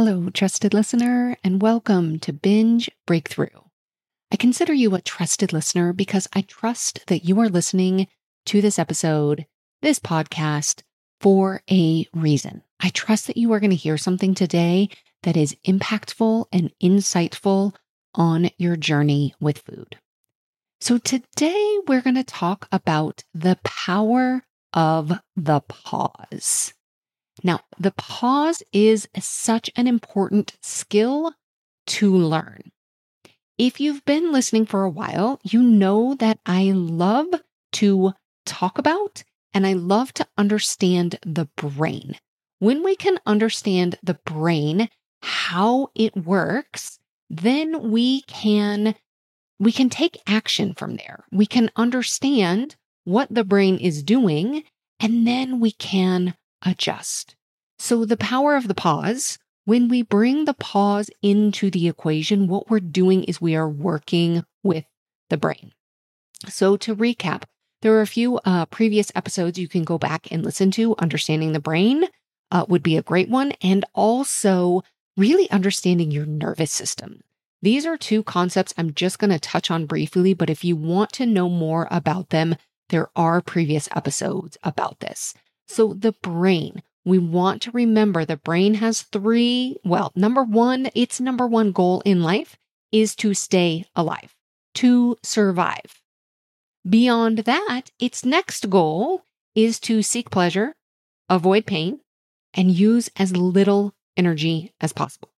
Hello, trusted listener, and welcome to Binge Breakthrough. I consider you a trusted listener because I trust that you are listening to this episode, this podcast, for a reason. I trust that you are going to hear something today that is impactful and insightful on your journey with food. So, today we're going to talk about the power of the pause. Now, the pause is such an important skill to learn. If you've been listening for a while, you know that I love to talk about and I love to understand the brain. When we can understand the brain, how it works, then we can we can take action from there. We can understand what the brain is doing and then we can adjust. So, the power of the pause, when we bring the pause into the equation, what we're doing is we are working with the brain. So, to recap, there are a few uh, previous episodes you can go back and listen to. Understanding the brain uh, would be a great one. And also, really understanding your nervous system. These are two concepts I'm just going to touch on briefly, but if you want to know more about them, there are previous episodes about this. So, the brain, we want to remember the brain has three. Well, number one, its number one goal in life is to stay alive, to survive. Beyond that, its next goal is to seek pleasure, avoid pain, and use as little energy as possible.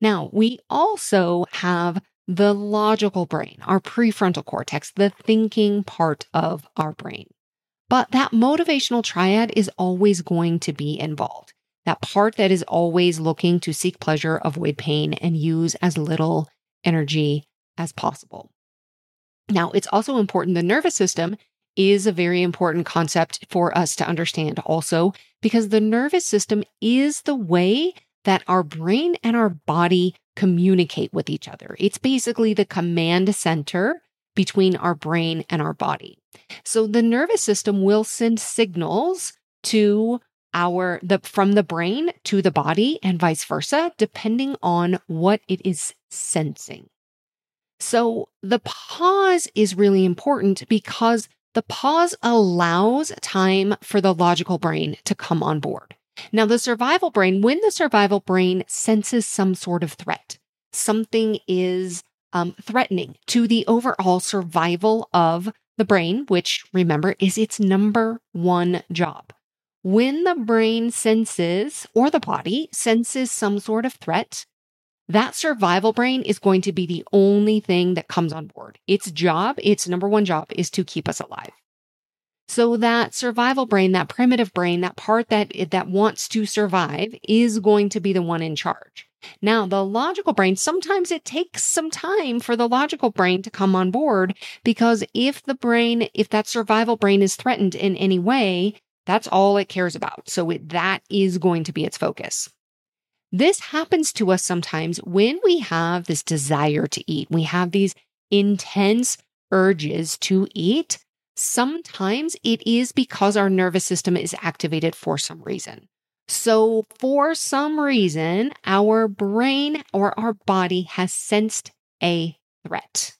Now, we also have the logical brain, our prefrontal cortex, the thinking part of our brain. But that motivational triad is always going to be involved. That part that is always looking to seek pleasure, avoid pain, and use as little energy as possible. Now, it's also important the nervous system is a very important concept for us to understand also, because the nervous system is the way that our brain and our body communicate with each other. It's basically the command center between our brain and our body. So the nervous system will send signals to our the from the brain to the body and vice versa depending on what it is sensing. So the pause is really important because the pause allows time for the logical brain to come on board. Now, the survival brain, when the survival brain senses some sort of threat, something is um, threatening to the overall survival of the brain, which remember is its number one job. When the brain senses, or the body senses some sort of threat, that survival brain is going to be the only thing that comes on board. Its job, its number one job is to keep us alive. So that survival brain, that primitive brain, that part that, that wants to survive is going to be the one in charge. Now, the logical brain, sometimes it takes some time for the logical brain to come on board because if the brain, if that survival brain is threatened in any way, that's all it cares about. So it, that is going to be its focus. This happens to us sometimes when we have this desire to eat. We have these intense urges to eat. Sometimes it is because our nervous system is activated for some reason. So, for some reason, our brain or our body has sensed a threat.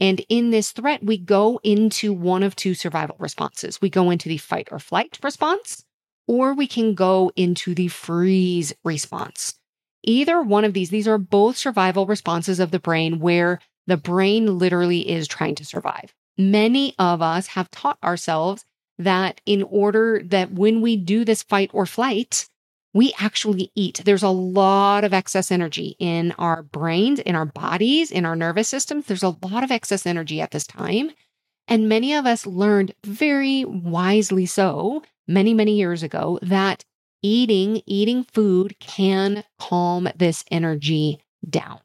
And in this threat, we go into one of two survival responses. We go into the fight or flight response, or we can go into the freeze response. Either one of these, these are both survival responses of the brain where the brain literally is trying to survive. Many of us have taught ourselves that in order that when we do this fight or flight, we actually eat. There's a lot of excess energy in our brains, in our bodies, in our nervous systems. There's a lot of excess energy at this time. And many of us learned very wisely so many, many years ago that eating, eating food can calm this energy down.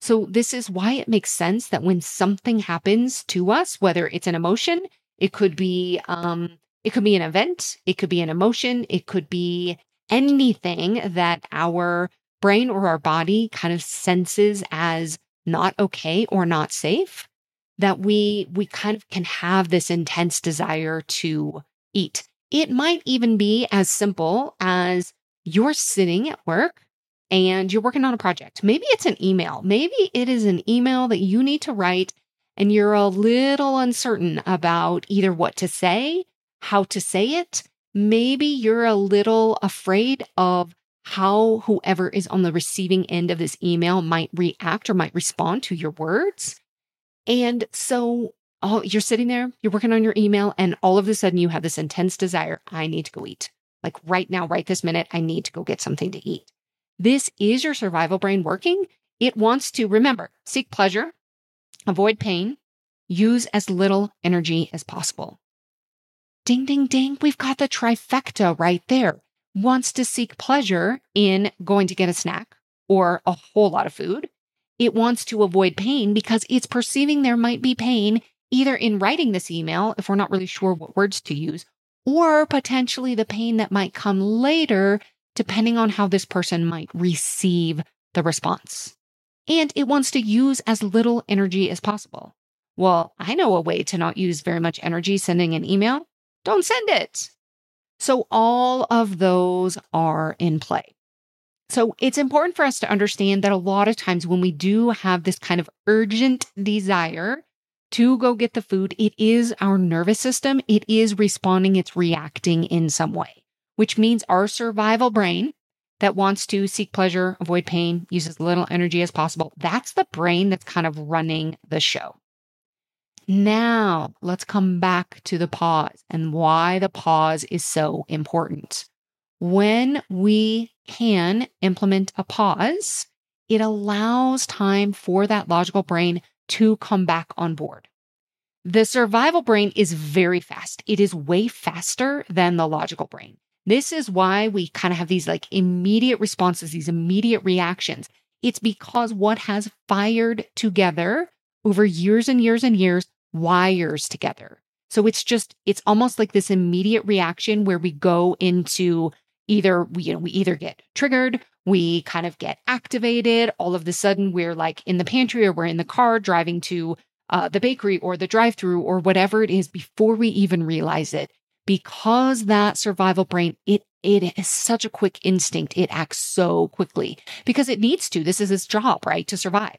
So this is why it makes sense that when something happens to us, whether it's an emotion, it could be, um, it could be an event, it could be an emotion, it could be anything that our brain or our body kind of senses as not okay or not safe that we we kind of can have this intense desire to eat. It might even be as simple as you're sitting at work and you're working on a project. Maybe it's an email. Maybe it is an email that you need to write and you're a little uncertain about either what to say how to say it maybe you're a little afraid of how whoever is on the receiving end of this email might react or might respond to your words. And so oh, you're sitting there, you're working on your email, and all of a sudden you have this intense desire I need to go eat. Like right now, right this minute, I need to go get something to eat. This is your survival brain working. It wants to remember, seek pleasure, avoid pain, use as little energy as possible. Ding, ding, ding. We've got the trifecta right there. Wants to seek pleasure in going to get a snack or a whole lot of food. It wants to avoid pain because it's perceiving there might be pain either in writing this email, if we're not really sure what words to use, or potentially the pain that might come later, depending on how this person might receive the response. And it wants to use as little energy as possible. Well, I know a way to not use very much energy sending an email don't send it. So all of those are in play. So it's important for us to understand that a lot of times when we do have this kind of urgent desire to go get the food, it is our nervous system. It is responding. It's reacting in some way, which means our survival brain that wants to seek pleasure, avoid pain, use as little energy as possible. That's the brain that's kind of running the show. Now, let's come back to the pause and why the pause is so important. When we can implement a pause, it allows time for that logical brain to come back on board. The survival brain is very fast. It is way faster than the logical brain. This is why we kind of have these like immediate responses, these immediate reactions. It's because what has fired together over years and years and years wires together. So it's just, it's almost like this immediate reaction where we go into either, we, you know, we either get triggered, we kind of get activated. All of the sudden, we're like in the pantry or we're in the car driving to uh, the bakery or the drive through or whatever it is before we even realize it. Because that survival brain, it it is such a quick instinct. It acts so quickly because it needs to. This is its job, right? To survive.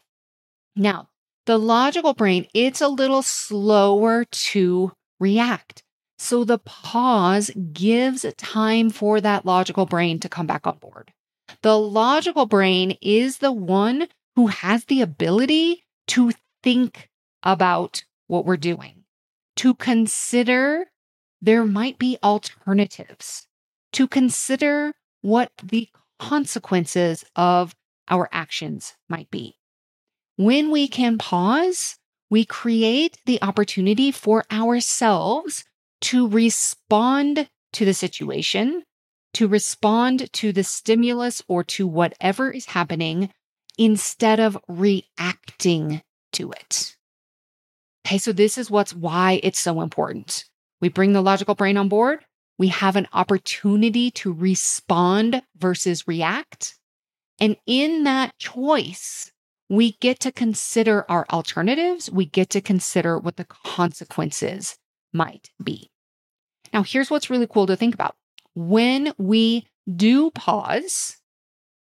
Now, the logical brain, it's a little slower to react. So the pause gives time for that logical brain to come back on board. The logical brain is the one who has the ability to think about what we're doing, to consider there might be alternatives, to consider what the consequences of our actions might be. When we can pause, we create the opportunity for ourselves to respond to the situation, to respond to the stimulus or to whatever is happening instead of reacting to it. Okay, so this is what's why it's so important. We bring the logical brain on board. We have an opportunity to respond versus react. And in that choice, we get to consider our alternatives. We get to consider what the consequences might be. Now, here's what's really cool to think about. When we do pause,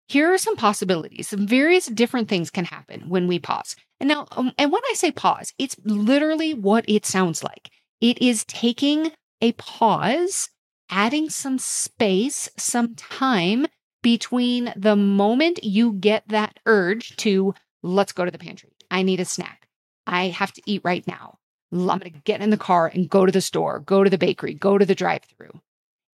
here are some possibilities. Some various different things can happen when we pause. And now, um, and when I say pause, it's literally what it sounds like. It is taking a pause, adding some space, some time between the moment you get that urge to let's go to the pantry. I need a snack. I have to eat right now. I'm going to get in the car and go to the store, go to the bakery, go to the drive through.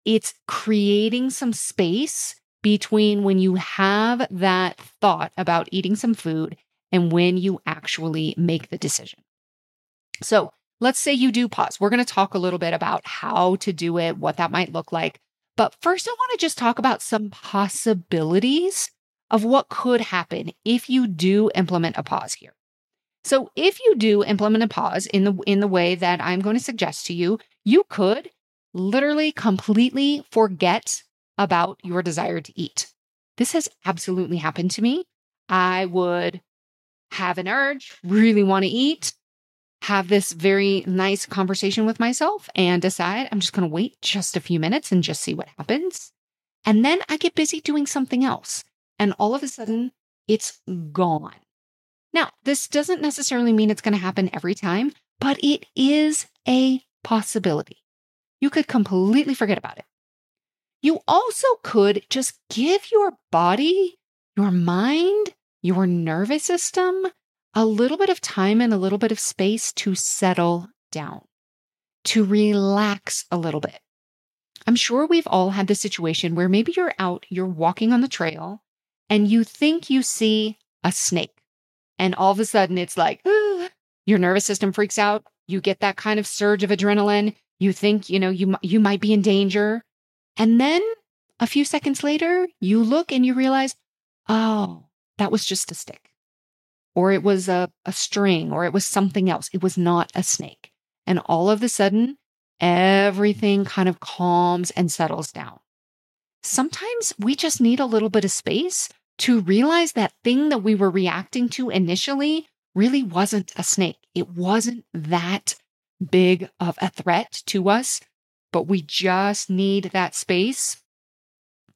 It's creating some space between when you have that thought about eating some food and when you actually make the decision. So let's say you do pause. We're going to talk a little bit about how to do it, what that might look like. But first, I want to just talk about some possibilities of what could happen if you do implement a pause here. So if you do implement a pause in the in the way that I'm going to suggest to you, you could literally completely forget about your desire to eat. This has absolutely happened to me. I would have an urge, really want to eat, have this very nice conversation with myself and decide I'm just going to wait just a few minutes and just see what happens. And then I get busy doing something else. And all of a sudden, it's gone. Now, this doesn't necessarily mean it's going to happen every time, but it is a possibility. You could completely forget about it. You also could just give your body, your mind, your nervous system a little bit of time and a little bit of space to settle down, to relax a little bit. I'm sure we've all had the situation where maybe you're out, you're walking on the trail, and you think you see a snake. And all of a sudden it's like, your nervous system freaks out. You get that kind of surge of adrenaline. You think, you know, you, you might be in danger. And then a few seconds later, you look and you realize, oh, that was just a stick or it was a, a string, or it was something else. It was not a snake. And all of a sudden, everything kind of calms and settles down. Sometimes we just need a little bit of space to realize that thing that we were reacting to initially really wasn't a snake. It wasn't that big of a threat to us, but we just need that space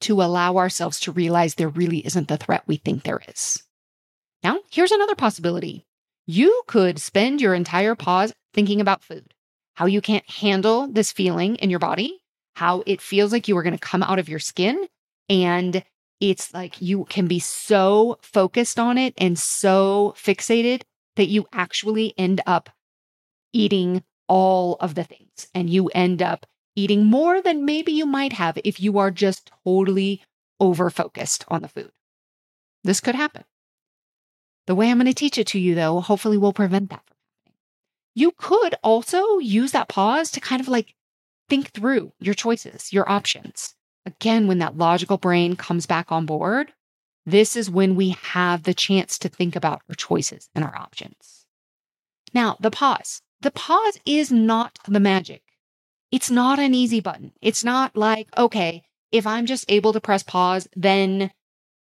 to allow ourselves to realize there really isn't the threat we think there is. Now, here's another possibility. You could spend your entire pause thinking about food, how you can't handle this feeling in your body, how it feels like you are going to come out of your skin. And it's like you can be so focused on it and so fixated that you actually end up eating all of the things and you end up eating more than maybe you might have if you are just totally over focused on the food. This could happen. The way I'm going to teach it to you, though, hopefully will prevent that from happening. You could also use that pause to kind of like think through your choices, your options. Again, when that logical brain comes back on board, this is when we have the chance to think about our choices and our options. Now, the pause. The pause is not the magic. It's not an easy button. It's not like, okay, if I'm just able to press pause, then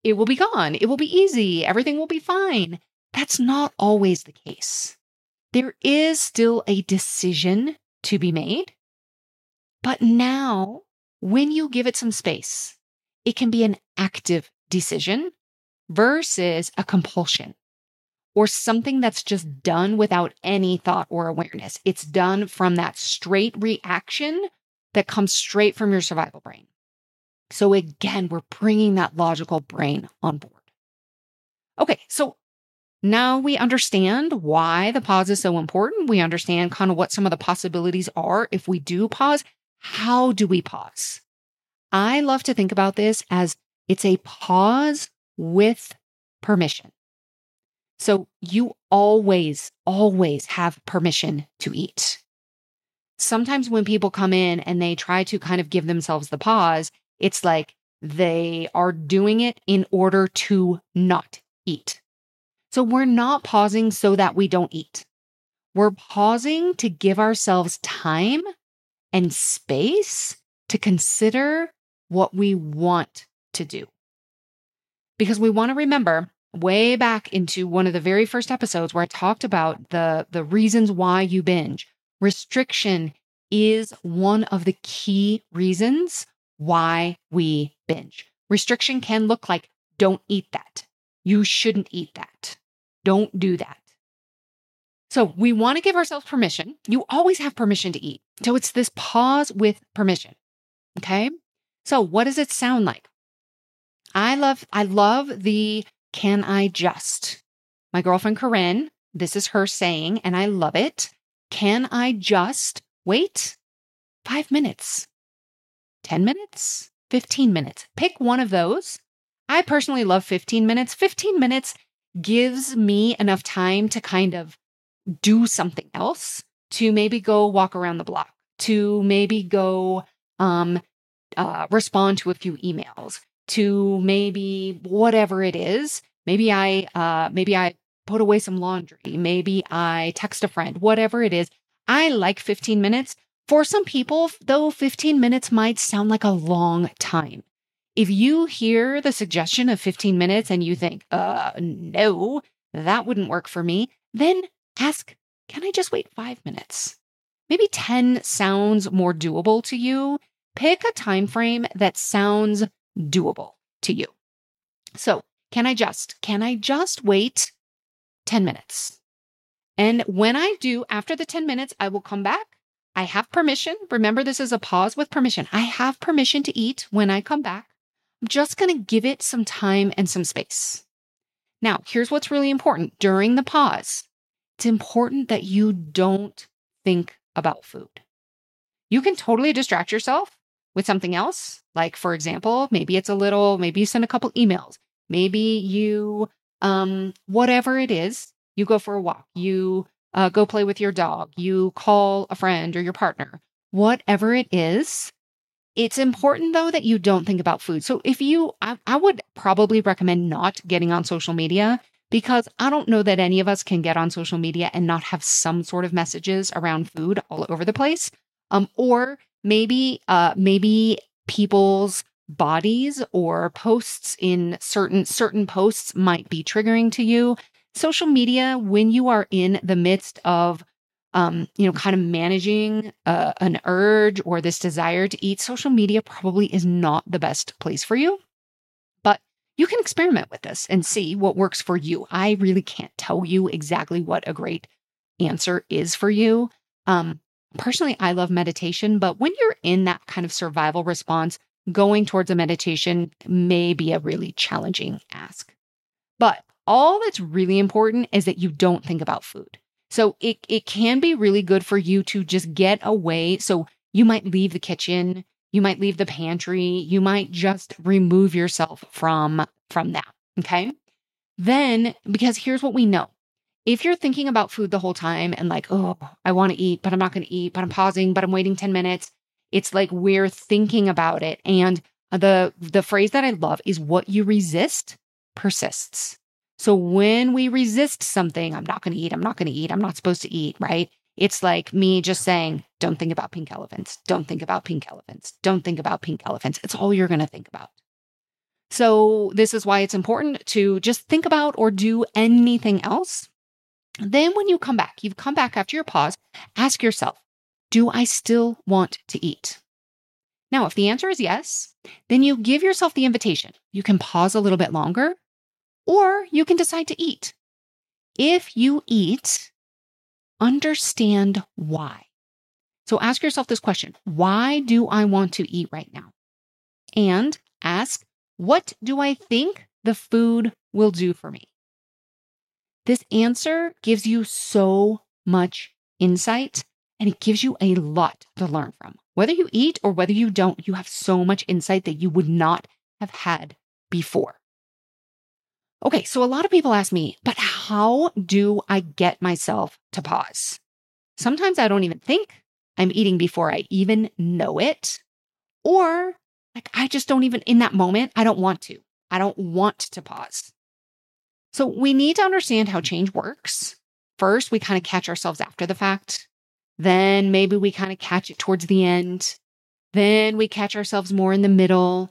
it will be gone. It will be easy. Everything will be fine. That's not always the case. There is still a decision to be made. But now, when you give it some space, it can be an active decision versus a compulsion or something that's just done without any thought or awareness. It's done from that straight reaction that comes straight from your survival brain. So again, we're bringing that logical brain on board. Okay, so now we understand why the pause is so important. We understand kind of what some of the possibilities are if we do pause. How do we pause? I love to think about this as it's a pause with permission. So you always, always have permission to eat. Sometimes when people come in and they try to kind of give themselves the pause, it's like they are doing it in order to not eat. So we're not pausing so that we don't eat. We're pausing to give ourselves time and space to consider what we want to do. Because we want to remember way back into one of the very first episodes where I talked about the, the reasons why you binge. Restriction is one of the key reasons why we binge. Restriction can look like don't eat that. You shouldn't eat that. Don't do that. So we want to give ourselves permission. You always have permission to eat. So it's this pause with permission. Okay. So what does it sound like? I love, I love the can I just? My girlfriend Corinne this is her saying, and I love it. Can I just wait five minutes, 10 minutes, 15 minutes? Pick one of those. I personally love 15 minutes. 15 minutes gives me enough time to kind of do something else, to maybe go walk around the block, to maybe go um, uh, respond to a few emails, to maybe whatever it is. Maybe I uh, maybe I put away some laundry. Maybe I text a friend. Whatever it is, I like 15 minutes. For some people, though, 15 minutes might sound like a long time. If you hear the suggestion of 15 minutes and you think, uh, no, that wouldn't work for me, then ask, can I just wait five minutes? Maybe 10 sounds more doable to you. Pick a time frame that sounds doable to you. So, can I just, can I just wait 10 minutes? And when I do, after the 10 minutes, I will come back. I have permission. Remember, this is a pause with permission. I have permission to eat when I come back. I'm just going to give it some time and some space. Now, here's what's really important during the pause it's important that you don't think about food. You can totally distract yourself with something else. Like, for example, maybe it's a little, maybe you send a couple emails, maybe you, um, whatever it is, you go for a walk, you uh, go play with your dog, you call a friend or your partner, whatever it is. It's important though that you don't think about food. So if you, I, I would probably recommend not getting on social media because I don't know that any of us can get on social media and not have some sort of messages around food all over the place. Um, or maybe, uh, maybe people's bodies or posts in certain certain posts might be triggering to you social media, when you are in the midst of, um, you know, kind of managing uh, an urge or this desire to eat, social media probably is not the best place for you. But you can experiment with this and see what works for you. I really can't tell you exactly what a great answer is for you. Um, personally, I love meditation, but when you're in that kind of survival response, going towards a meditation may be a really challenging ask. But all that's really important is that you don't think about food. So it, it can be really good for you to just get away. So you might leave the kitchen, you might leave the pantry, you might just remove yourself from from that. Okay. Then, because here's what we know. If you're thinking about food the whole time and like, oh, I want to eat, but I'm not going to eat, but I'm pausing, but I'm waiting 10 minutes, it's like we're thinking about it. And the the phrase that I love is what you resist persists. So when we resist something, I'm not going to eat, I'm not going to eat, I'm not supposed to eat, right? It's like me just saying, don't think about pink elephants, don't think about pink elephants, don't think about pink elephants. It's all you're going to think about. So this is why it's important to just think about or do anything else. Then when you come back, you've come back after your pause, ask yourself, do I still want to eat? Now, if the answer is yes, then you give yourself the invitation. You can pause a little bit longer or you can decide to eat. If you eat, understand why. So ask yourself this question Why do I want to eat right now? And ask, What do I think the food will do for me? This answer gives you so much insight and it gives you a lot to learn from. Whether you eat or whether you don't, you have so much insight that you would not have had before. Okay, so a lot of people ask me, but how do I get myself to pause? Sometimes I don't even think I'm eating before I even know it. Or like I just don't even, in that moment, I don't want to. I don't want to pause. So we need to understand how change works. First, we kind of catch ourselves after the fact. Then maybe we kind of catch it towards the end. Then we catch ourselves more in the middle.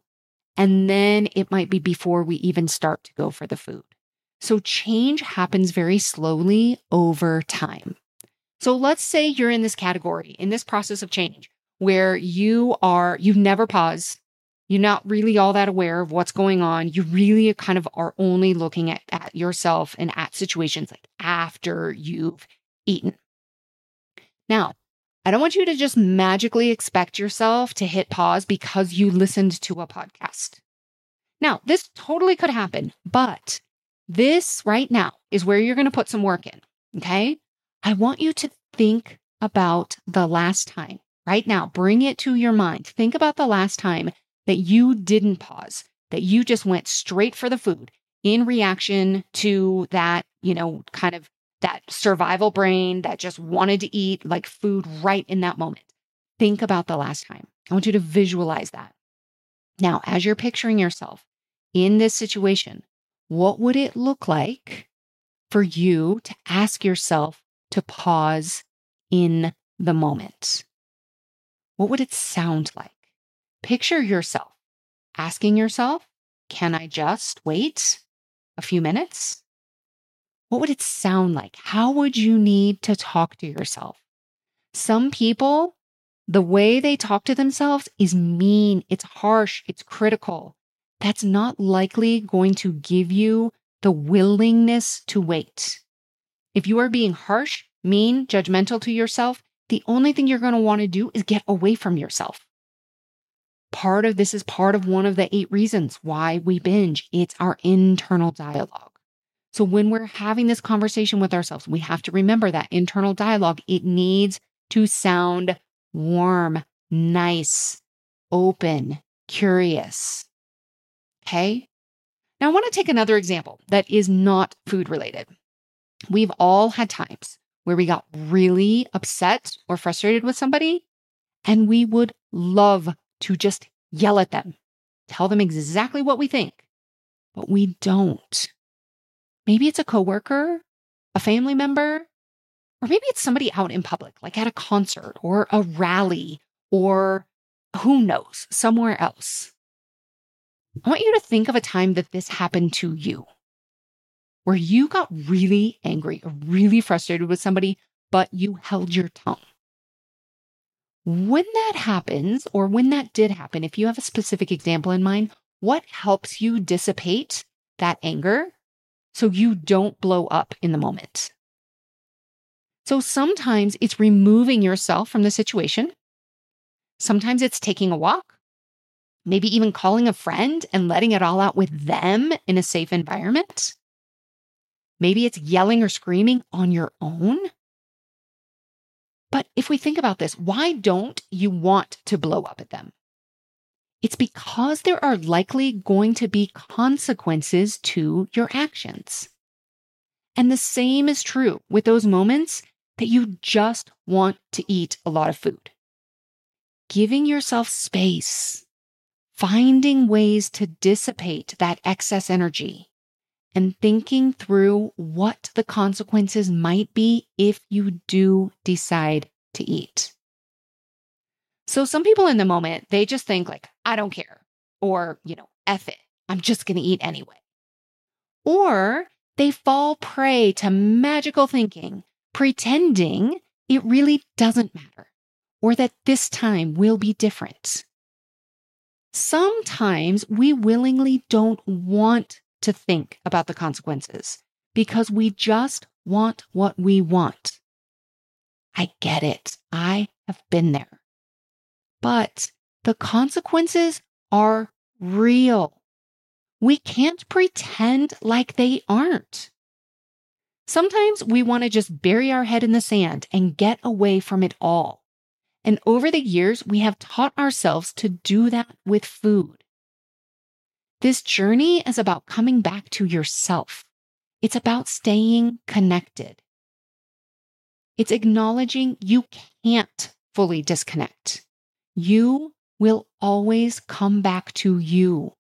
And then it might be before we even start to go for the food. So change happens very slowly over time. So let's say you're in this category, in this process of change, where you are, you've never paused. You're not really all that aware of what's going on. You really kind of are only looking at, at yourself and at situations like after you've eaten. Now, I don't want you to just magically expect yourself to hit pause because you listened to a podcast. Now, this totally could happen, but this right now is where you're going to put some work in. Okay. I want you to think about the last time right now. Bring it to your mind. Think about the last time that you didn't pause, that you just went straight for the food in reaction to that, you know, kind of that survival brain that just wanted to eat like food right in that moment. Think about the last time. I want you to visualize that. Now, as you're picturing yourself in this situation, what would it look like for you to ask yourself to pause in the moment? What would it sound like? Picture yourself asking yourself, Can I just wait a few minutes? What would it sound like? How would you need to talk to yourself? Some people, the way they talk to themselves is mean, it's harsh, it's critical. That's not likely going to give you the willingness to wait. If you are being harsh, mean, judgmental to yourself, the only thing you're going to want to do is get away from yourself. Part of this is part of one of the eight reasons why we binge. It's our internal dialogue. So when we're having this conversation with ourselves, we have to remember that internal dialogue, it needs to sound warm, nice, open, curious. Okay. Now I want to take another example that is not food related. We've all had times where we got really upset or frustrated with somebody and we would love to just yell at them, tell them exactly what we think, but we don't. Maybe it's a coworker, a family member, or maybe it's somebody out in public, like at a concert or a rally or who knows, somewhere else. I want you to think of a time that this happened to you, where you got really angry or really frustrated with somebody, but you held your tongue. When that happens, or when that did happen, if you have a specific example in mind, what helps you dissipate that anger so you don't blow up in the moment. So sometimes it's removing yourself from the situation. Sometimes it's taking a walk, maybe even calling a friend and letting it all out with them in a safe environment. Maybe it's yelling or screaming on your own. But if we think about this, why don't you want to blow up at them? It's because there are likely going to be consequences to your actions. And the same is true with those moments that you just want to eat a lot of food. Giving yourself space, finding ways to dissipate that excess energy, and thinking through what the consequences might be if you do decide to eat. So some people in the moment, they just think like, I don't care. Or, you know, F it. I'm just going to eat anyway. Or they fall prey to magical thinking, pretending it really doesn't matter or that this time will be different. Sometimes we willingly don't want to think about the consequences because we just want what we want. I get it. I have been there but the consequences are real. We can't pretend like they aren't. Sometimes we want to just bury our head in the sand and get away from it all. And over the years, we have taught ourselves to do that with food. This journey is about coming back to yourself. It's about staying connected. It's acknowledging you can't fully disconnect you will always come back to you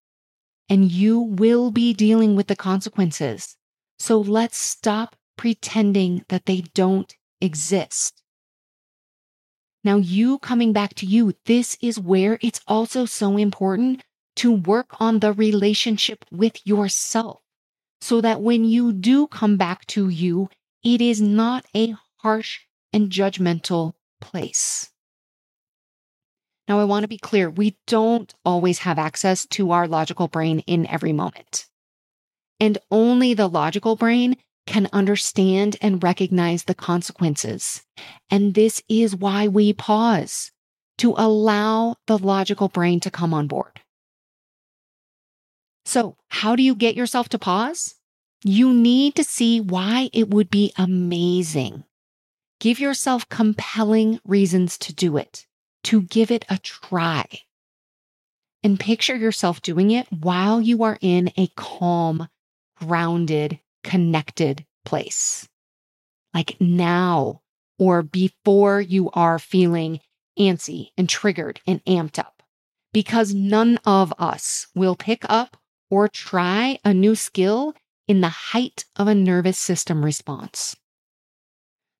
and you will be dealing with the consequences. So let's stop pretending that they don't exist. Now, you coming back to you, this is where it's also so important to work on the relationship with yourself so that when you do come back to you, it is not a harsh and judgmental place. Now, I want to be clear we don't always have access to our logical brain in every moment. And only the logical brain can understand and recognize the consequences. And this is why we pause to allow the logical brain to come on board. So, how do you get yourself to pause? You need to see why it would be amazing. Give yourself compelling reasons to do it, to give it a try. And picture yourself doing it while you are in a calm, grounded, connected place. Like now or before you are feeling antsy and triggered and amped up. Because none of us will pick up or try a new skill in the height of a nervous system response.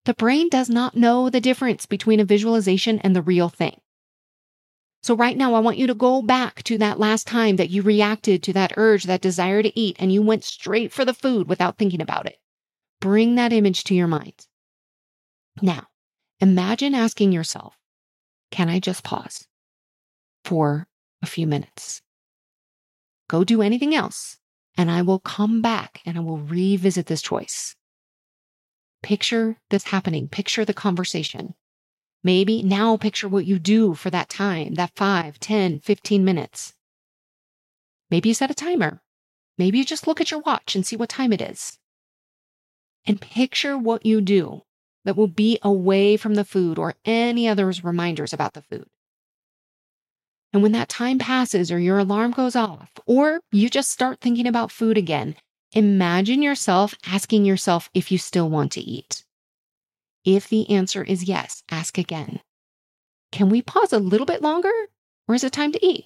The brain does not know the difference between a visualization and the real thing. So, right now, I want you to go back to that last time that you reacted to that urge, that desire to eat, and you went straight for the food without thinking about it. Bring that image to your mind. Now, imagine asking yourself, can I just pause for a few minutes? Go do anything else, and I will come back and I will revisit this choice. Picture this happening. Picture the conversation. Maybe now picture what you do for that time, that 5, 10, 15 minutes. Maybe you set a timer. Maybe you just look at your watch and see what time it is. And picture what you do that will be away from the food or any other reminders about the food. And when that time passes or your alarm goes off, or you just start thinking about food again, imagine yourself asking yourself if you still want to eat. If the answer is yes, ask again. Can we pause a little bit longer or is it time to eat?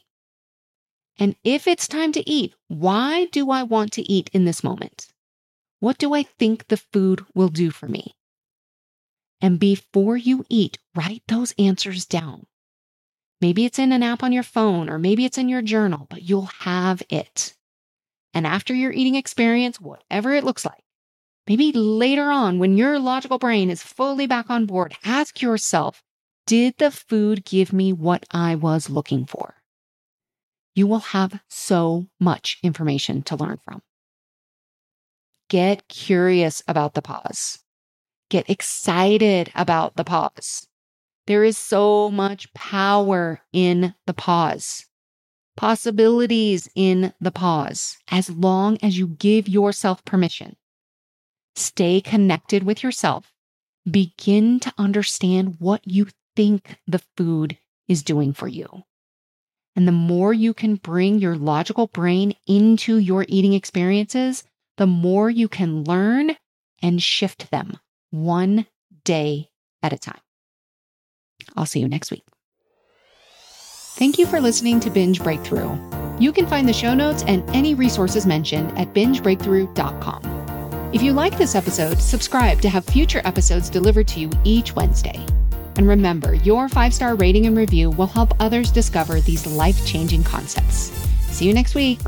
And if it's time to eat, why do I want to eat in this moment? What do I think the food will do for me? And before you eat, write those answers down. Maybe it's in an app on your phone or maybe it's in your journal, but you'll have it. And after your eating experience, whatever it looks like, maybe later on when your logical brain is fully back on board, ask yourself, did the food give me what I was looking for? You will have so much information to learn from. Get curious about the pause. Get excited about the pause. There is so much power in the pause, possibilities in the pause, as long as you give yourself permission. Stay connected with yourself. Begin to understand what you think the food is doing for you. And the more you can bring your logical brain into your eating experiences, the more you can learn and shift them one day at a time. I'll see you next week. Thank you for listening to Binge Breakthrough. You can find the show notes and any resources mentioned at bingebreakthrough.com. If you like this episode, subscribe to have future episodes delivered to you each Wednesday. And remember, your five star rating and review will help others discover these life changing concepts. See you next week.